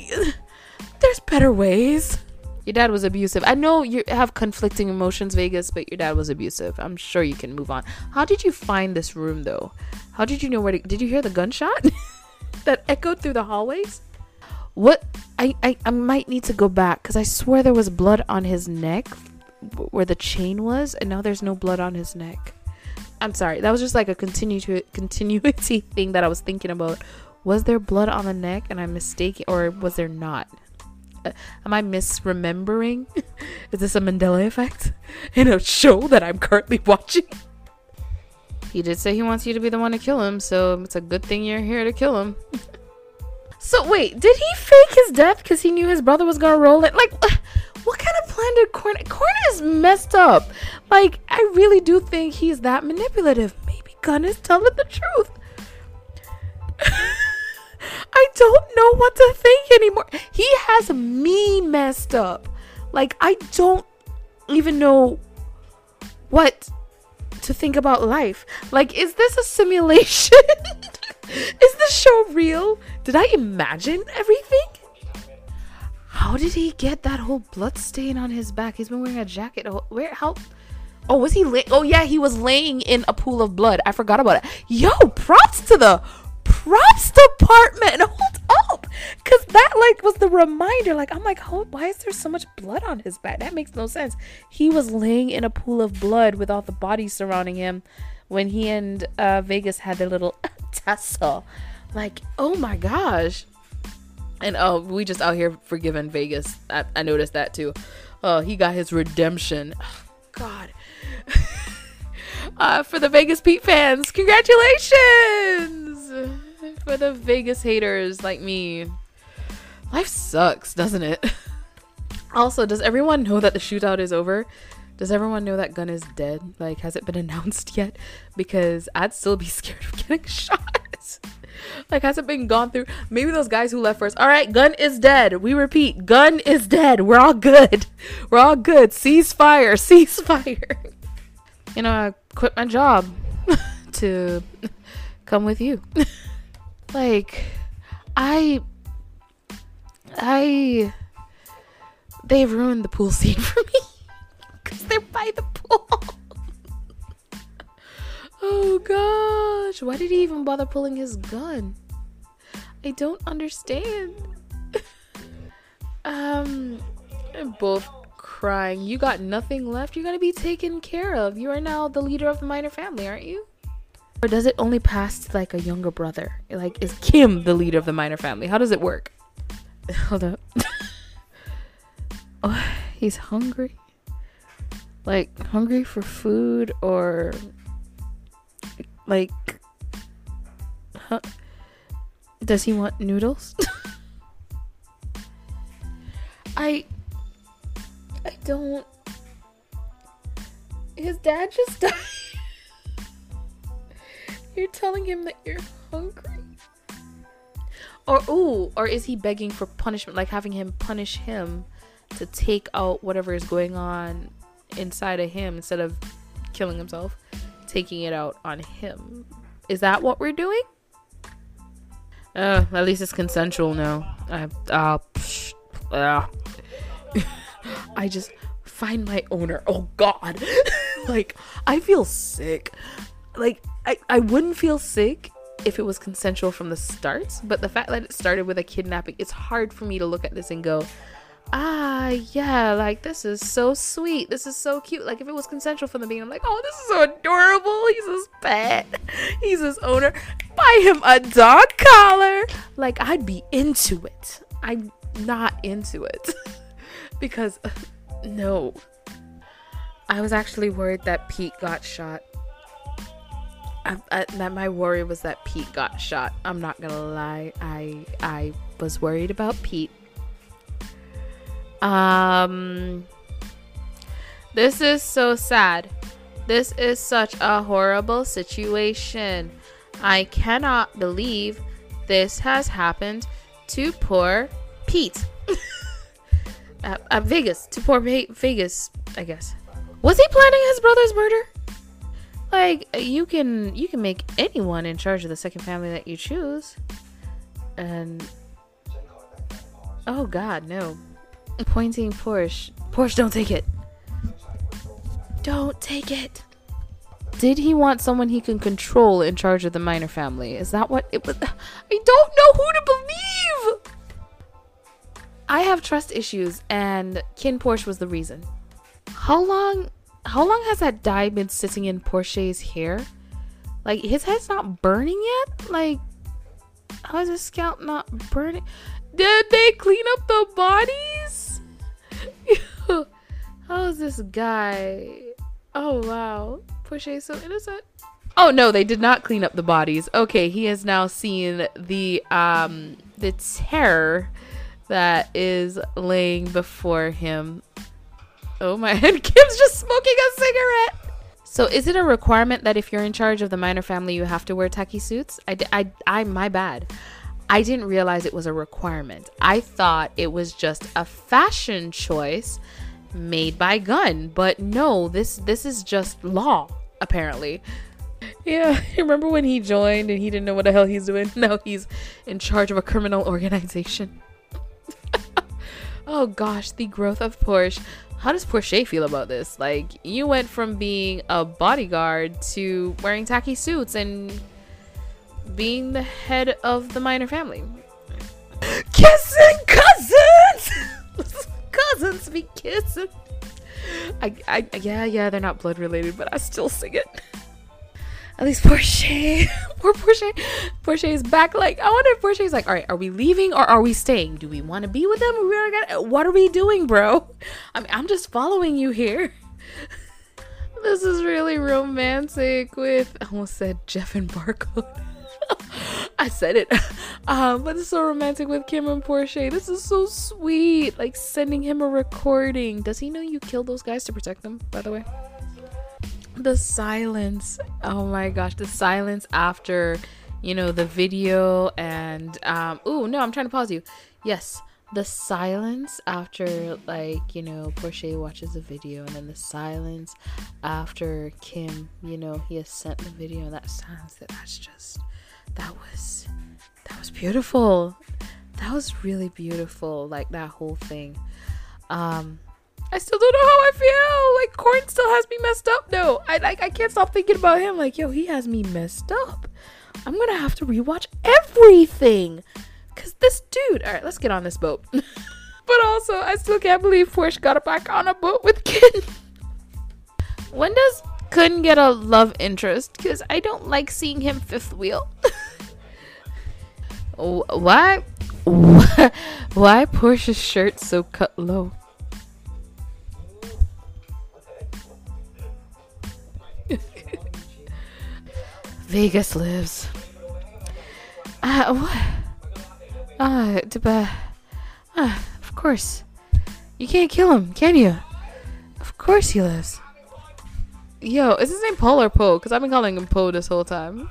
there's better ways. Your dad was abusive. I know you have conflicting emotions, Vegas, but your dad was abusive. I'm sure you can move on. How did you find this room, though? How did you know where to? Did you hear the gunshot that echoed through the hallways? What? I, I, I might need to go back because I swear there was blood on his neck where the chain was, and now there's no blood on his neck. I'm sorry. That was just like a continu- continuity thing that I was thinking about. Was there blood on the neck and I'm mistaken, or was there not? Uh, am I misremembering? Is this a Mandela effect in a show that I'm currently watching? He did say he wants you to be the one to kill him, so it's a good thing you're here to kill him. so wait, did he fake his death because he knew his brother was gonna roll it? Like, what kind of plan did Korn? Korn is messed up. Like, I really do think he's that manipulative. Maybe Gun is telling the truth. I don't know what to think anymore. He has me messed up. Like, I don't even know what to think about life. Like, is this a simulation? is this show real? Did I imagine everything? How did he get that whole blood stain on his back? He's been wearing a jacket. Where? How? Oh, was he? lay? oh, yeah, he was laying in a pool of blood. I forgot about it. Yo, props to the props department. Hold up, because that like was the reminder. Like, I'm like, why is there so much blood on his back? That makes no sense. He was laying in a pool of blood with all the bodies surrounding him when he and uh, Vegas had their little tussle. Like, oh my gosh. And oh, we just out here forgiving Vegas. I, I noticed that too. Oh, he got his redemption. Oh, God. uh, for the Vegas Pete fans, congratulations! For the Vegas haters like me. Life sucks, doesn't it? also, does everyone know that the shootout is over? Does everyone know that Gun is dead? Like, has it been announced yet? Because I'd still be scared of getting shot. like hasn't been gone through. Maybe those guys who left first. All right, gun is dead. We repeat, gun is dead. We're all good. We're all good. Ceasefire. Ceasefire. You know, I quit my job to come with you. like, I, I, they've ruined the pool scene for me because they're by the pool. Oh gosh, why did he even bother pulling his gun? I don't understand. um, both crying. You got nothing left. You're gonna be taken care of. You are now the leader of the minor family, aren't you? Or does it only pass to like a younger brother? Like, is Kim the leader of the minor family? How does it work? Hold up. oh, he's hungry. Like, hungry for food or like. Huh? Does he want noodles? I. I don't. His dad just died. you're telling him that you're hungry? Or ooh, or is he begging for punishment, like having him punish him to take out whatever is going on inside of him instead of killing himself, taking it out on him? Is that what we're doing? Uh, at least it's consensual now. I, uh, psh, uh. I just find my owner. Oh God, like I feel sick. Like I, I wouldn't feel sick if it was consensual from the start, but the fact that it started with a kidnapping, it's hard for me to look at this and go, ah, yeah, like this is so sweet. This is so cute. Like if it was consensual from the beginning, I'm like, oh, this is so adorable. He's his pet. He's his owner. Buy him a dog collar. Like I'd be into it. I'm not into it because no. I was actually worried that Pete got shot. I, I, that my worry was that Pete got shot. I'm not gonna lie. I I was worried about Pete. Um, this is so sad. This is such a horrible situation. I cannot believe this has happened to poor Pete. at, at Vegas, to poor Vegas, I guess. Was he planning his brother's murder? Like you can you can make anyone in charge of the second family that you choose. And oh god, no. Pointing Porsche. Porsche, don't take it. Don't take it. Did he want someone he can control in charge of the minor family? Is that what it was? I don't know who to believe. I have trust issues, and KinnPorsche was the reason. How long? How long has that dye been sitting in Porsche's hair? Like his head's not burning yet. Like how is his scalp not burning? Did they clean up the bodies? How is this guy? Oh wow, Porsche's so innocent. Oh no, they did not clean up the bodies. Okay, he has now seen the um the terror that is laying before him. Oh my, and Kim's just smoking a cigarette. So is it a requirement that if you're in charge of the minor family, you have to wear tacky suits? I, I, I, my bad. I didn't realize it was a requirement. I thought it was just a fashion choice made by gun but no, this this is just law apparently. Yeah, remember when he joined and he didn't know what the hell he's doing? Now he's in charge of a criminal organization. oh gosh, the growth of Porsche. How does Porsche feel about this? Like, you went from being a bodyguard to wearing tacky suits and being the head of the minor family. Kissing cousins! Cousins be kissing. I, I, yeah, yeah, they're not blood related, but I still sing it. At least Porsche, poor Porsche, Porsche is back. Like, I wonder if Porsche is like, all right, are we leaving or are we staying? Do we want to be with them? We gonna, what are we doing, bro? I mean, I'm just following you here. this is really romantic with, I almost said Jeff and Barcode. I said it. Um, but it's so romantic with Kim and Porsche. This is so sweet. Like sending him a recording. Does he know you killed those guys to protect them, by the way? the silence oh my gosh the silence after you know the video and um no i'm trying to pause you yes the silence after like you know Porsche watches the video and then the silence after Kim you know he has sent the video and that silence that that's just that was that was beautiful that was really beautiful like that whole thing um I still don't know how I feel. Like Korn still has me messed up. though. I like I can't stop thinking about him. Like yo, he has me messed up. I'm gonna have to rewatch everything. Cause this dude. All right, let's get on this boat. but also, I still can't believe Porsche got back on a boat with Kinn. when does couldn't get a love interest because I don't like seeing him fifth wheel. why? Why Porsche's shirt so cut low? Vegas lives. Ah, uh, what? Ah, uh, ah, of course. You can't kill him, can you? Of course he lives. Yo, is his name Paul or Poe? Because I've been calling him Poe this whole time.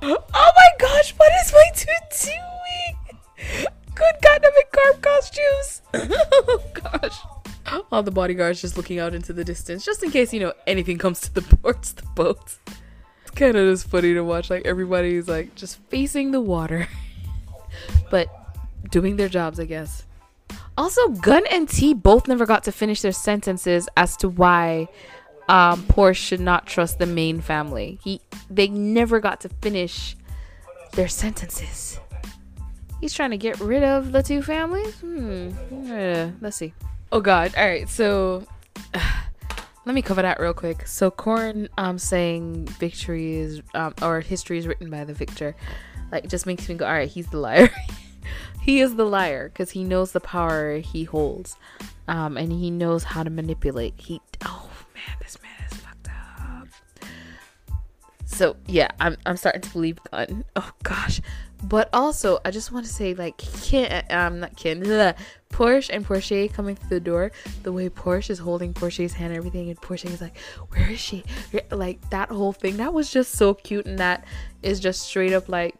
Oh my gosh, what is my dude doing? Good dynamic carp costumes. oh gosh. All the bodyguards just looking out into the distance, just in case, you know, anything comes to the ports, the boats. It's kind of just funny to watch. Like, everybody's like just facing the water. but doing their jobs, I guess. Also, Gun and T both never got to finish their sentences as to why um, Porsche should not trust the main family. He, they never got to finish their sentences. He's trying to get rid of the two families. Hmm. Uh, let's see. Oh God. All right. So. Uh, let me cover that real quick. So Korn um saying victory is um or history is written by the victor, like just makes me go, all right, he's the liar. he is the liar because he knows the power he holds, um, and he knows how to manipulate. He oh man, this man is fucked up. So yeah, I'm I'm starting to believe Gun. Oh gosh, but also I just want to say like Ken, I'm um, not Ken, Porsche and Porsche coming through the door. The way Porsche is holding Porsche's hand and everything, and Porsche is like, "Where is she?" Like that whole thing. That was just so cute, and that is just straight up like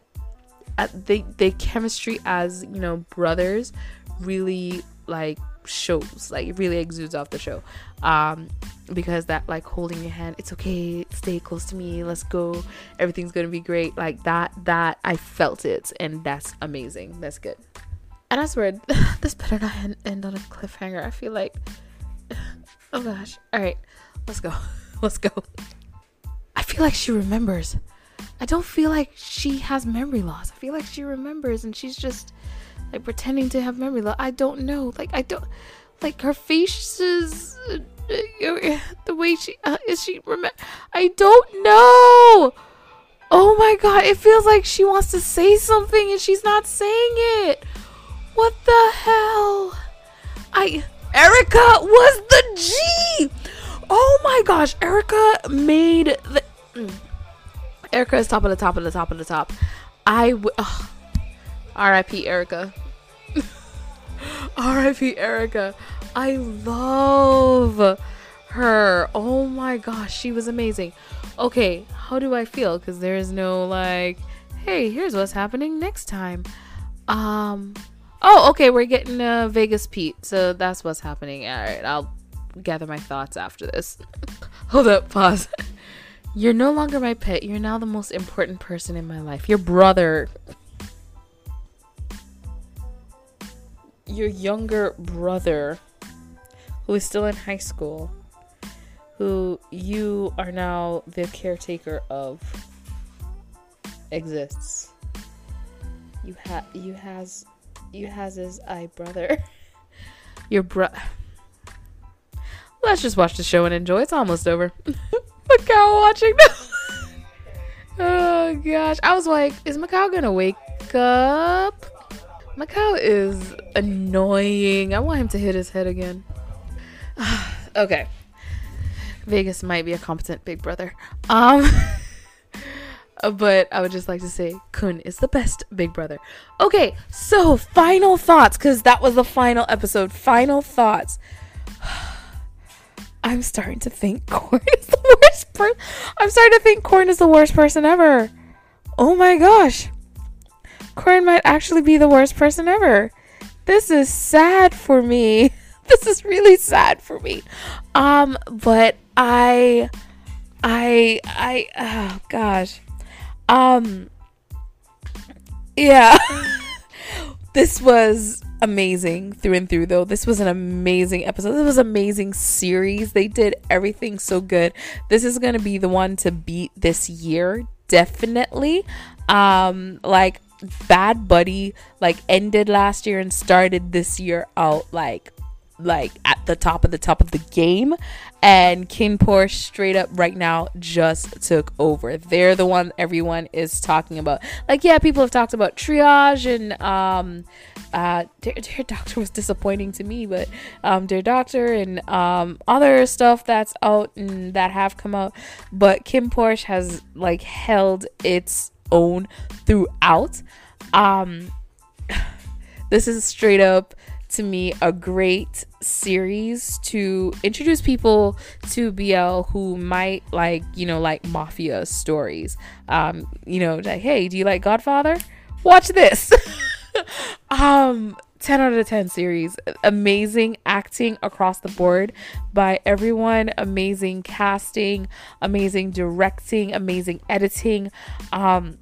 they they chemistry as you know brothers really like shows like it really exudes off the show. Um because that like holding your hand it's okay stay close to me let's go everything's gonna be great like that that i felt it and that's amazing. That's good. And i swear this better not end on a cliffhanger i feel like. Oh gosh. All right let's go. Let's go. I feel like she remembers. I don't feel like she has memory loss. I feel like she remembers and she's just like pretending to have memory loss. I don't know. Like I don't like her face is uh, the way she uh, is she remember I don't know. Oh my god, it feels like she wants to say something and she's not saying it. What the hell? I Erica was the G. Oh my gosh, Erica made the. Erica is top of the top of the top of the top. I w- R.I.P. Erica. R.I.P. Erica. I love her. Oh my gosh, she was amazing. Okay, how do I feel? Because there is no like, hey, here's what's happening next time. Um. Oh, okay, we're getting uh, Vegas Pete, so that's what's happening. All right, I'll gather my thoughts after this. Hold up, pause. You're no longer my pet. You're now the most important person in my life. Your brother. Your younger brother, who is still in high school, who you are now the caretaker of, exists. You have you has you has his eye brother. Your bro. Let's just watch the show and enjoy. It's almost over. Macau watching oh gosh. I was like, is Macau gonna wake up? Macau is annoying. I want him to hit his head again. okay. Vegas might be a competent big brother. Um but I would just like to say Khun is the best big brother. Okay, so final thoughts cuz that was the final episode. Final thoughts. I'm starting to think Korn is the worst person. I'm starting to think Korn is the worst person ever. Oh my gosh. Korn might actually be the worst person ever. This is sad for me. This is really sad for me. Um, but I I I oh gosh. Um yeah. this was amazing through and through though this was an amazing episode this was amazing series they did everything so good this is gonna be the one to beat this year definitely um like bad buddy like ended last year and started this year out like like at the top of the top of the game and KinnPorsche straight up right now just took over. They're the one everyone is talking about. Like yeah, people have talked about triage and um uh Dear, Dear Doctor was disappointing to me, but um Dear Doctor and um other stuff that's out and that have come out, but KinnPorsche has like held its own throughout. Um this is straight up to me a great series to introduce people to BL who might like, you know, like mafia stories. Um, you know, like, hey, do you like Godfather? Watch this. um 10 out of 10 series. Amazing acting across the board by everyone. Amazing casting, amazing directing, amazing editing. Um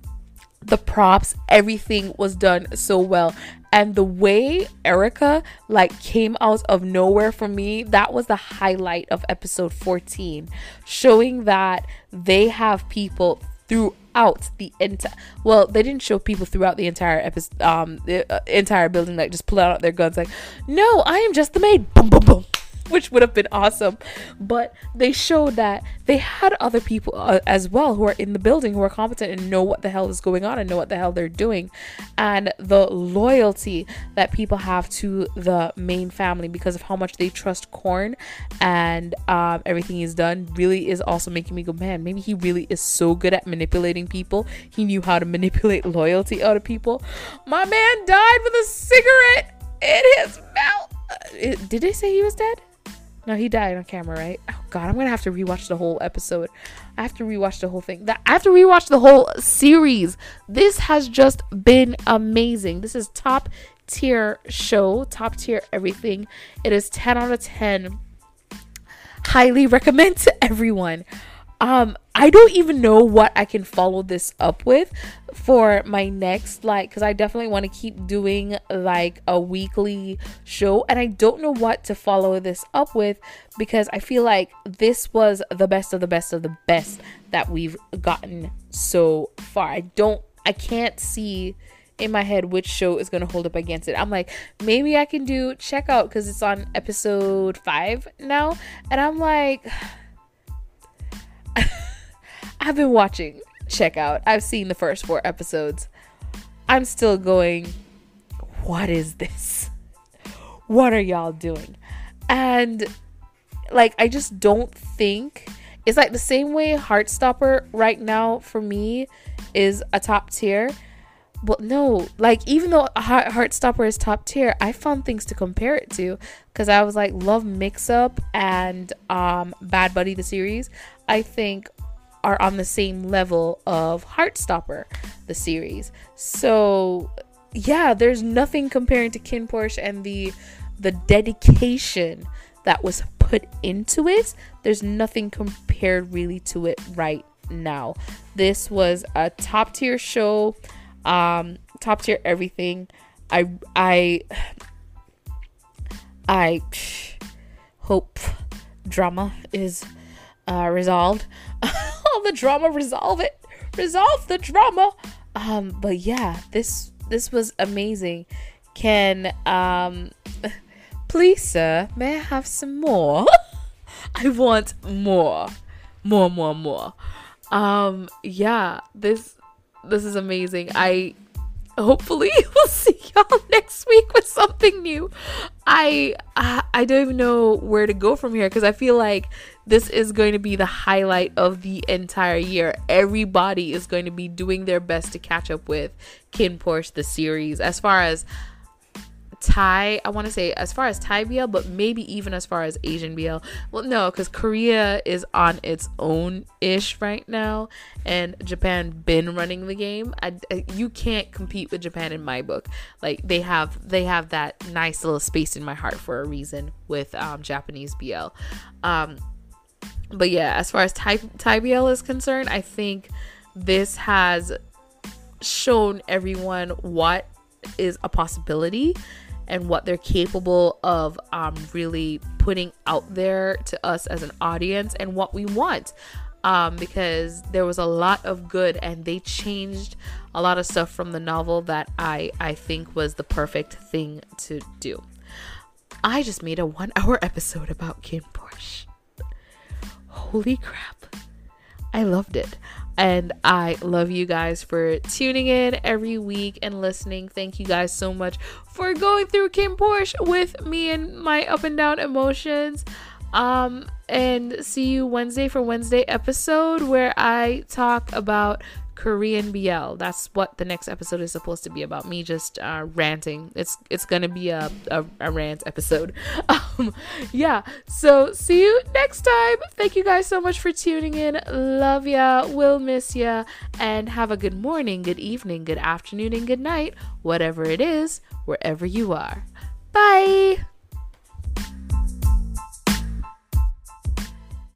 the props, everything was done so well. And the way Erica like came out of nowhere for me, that was the highlight of episode 14, showing that they have people throughout the entire well they didn't show people throughout the entire episode um the uh, entire building like just pulling out their guns like no i am just the maid. Boom boom boom which would have been awesome. But they showed that they had other people uh, as well who are in the building who are competent and know what the hell is going on and know what the hell they're doing. And the loyalty that people have to the main family because of how much they trust Korn and um, everything he's done really is also making me go, man, maybe he really is so good at manipulating people. He knew how to manipulate loyalty out of people. My man died with a cigarette in his mouth. Uh, did they say he was dead? No, he died on camera, right? Oh god, I'm gonna have to rewatch the whole episode. I have to rewatch the whole thing. I have to rewatch the whole series. This has just been amazing. This is top tier show, top tier everything. It is 10 out of 10. Highly recommend to everyone. Um, I don't even know what I can follow this up with for my next like because I definitely want to keep doing like a weekly show and I don't know what to follow this up with because I feel like this was the best of the best of the best that we've gotten so far. I don't I can't see in my head which show is going to hold up against it. I'm like, maybe I can do check out because it's on episode five now. And I'm like, I've been watching Check Out. I've seen the first four episodes. I'm still going, what is this? What are y'all doing? And like, I just don't think it's like the same way Heartstopper right now for me is a top tier. But no, like even though Heart- Heartstopper is top tier, I found things to compare it to because I was like Love Mix Up and um, Bad Buddy the series. I think are on the same level of Heartstopper, the series. So yeah, there's nothing comparing to KinnPorsche and the the dedication that was put into it. There's nothing compared really to it right now. This was a top tier show, um, top tier everything. I I I hope drama is uh, resolved. All the drama, resolve it. Resolve the drama. Um, but yeah, this this was amazing. Can um, please, sir, may I have some more? I want more, more, more, more. Um, yeah, this this is amazing. I hopefully we'll see y'all next week with something new. I I, I don't even know where to go from here because I feel like this is going to be the highlight of the entire year. Everybody is going to be doing their best to catch up with KinnPorsche the series. As far as Thai, I want to say as far as Thai BL, but maybe even as far as Asian BL. Well, no, because Korea is on its own ish right now, and Japan been running the game. I, I, you can't compete with Japan in my book. Like they have they have that nice little space in my heart for a reason with um, Japanese BL. Um, but yeah, as far as Thai, Thai BL is concerned, I think this has shown everyone what is a possibility and what they're capable of um, really putting out there to us as an audience and what we want. Um, because there was a lot of good and they changed a lot of stuff from the novel that I, I think was the perfect thing to do. I just made a one hour episode about Kim Porsche. Holy crap. I loved it. And I love you guys for tuning in every week and listening. Thank you guys so much for going through KinnPorsche with me and my up and down emotions. Um, and see you Wednesday for Wednesday episode where I talk about Korean BL. That's what the next episode is supposed to be about. Me just uh, ranting. It's it's gonna be a, a, a rant episode. Um, yeah. So see you next time. Thank you guys so much for tuning in. Love ya. Will miss ya. And have a good morning, good evening, good afternoon, and good night. Whatever it is, wherever you are. Bye.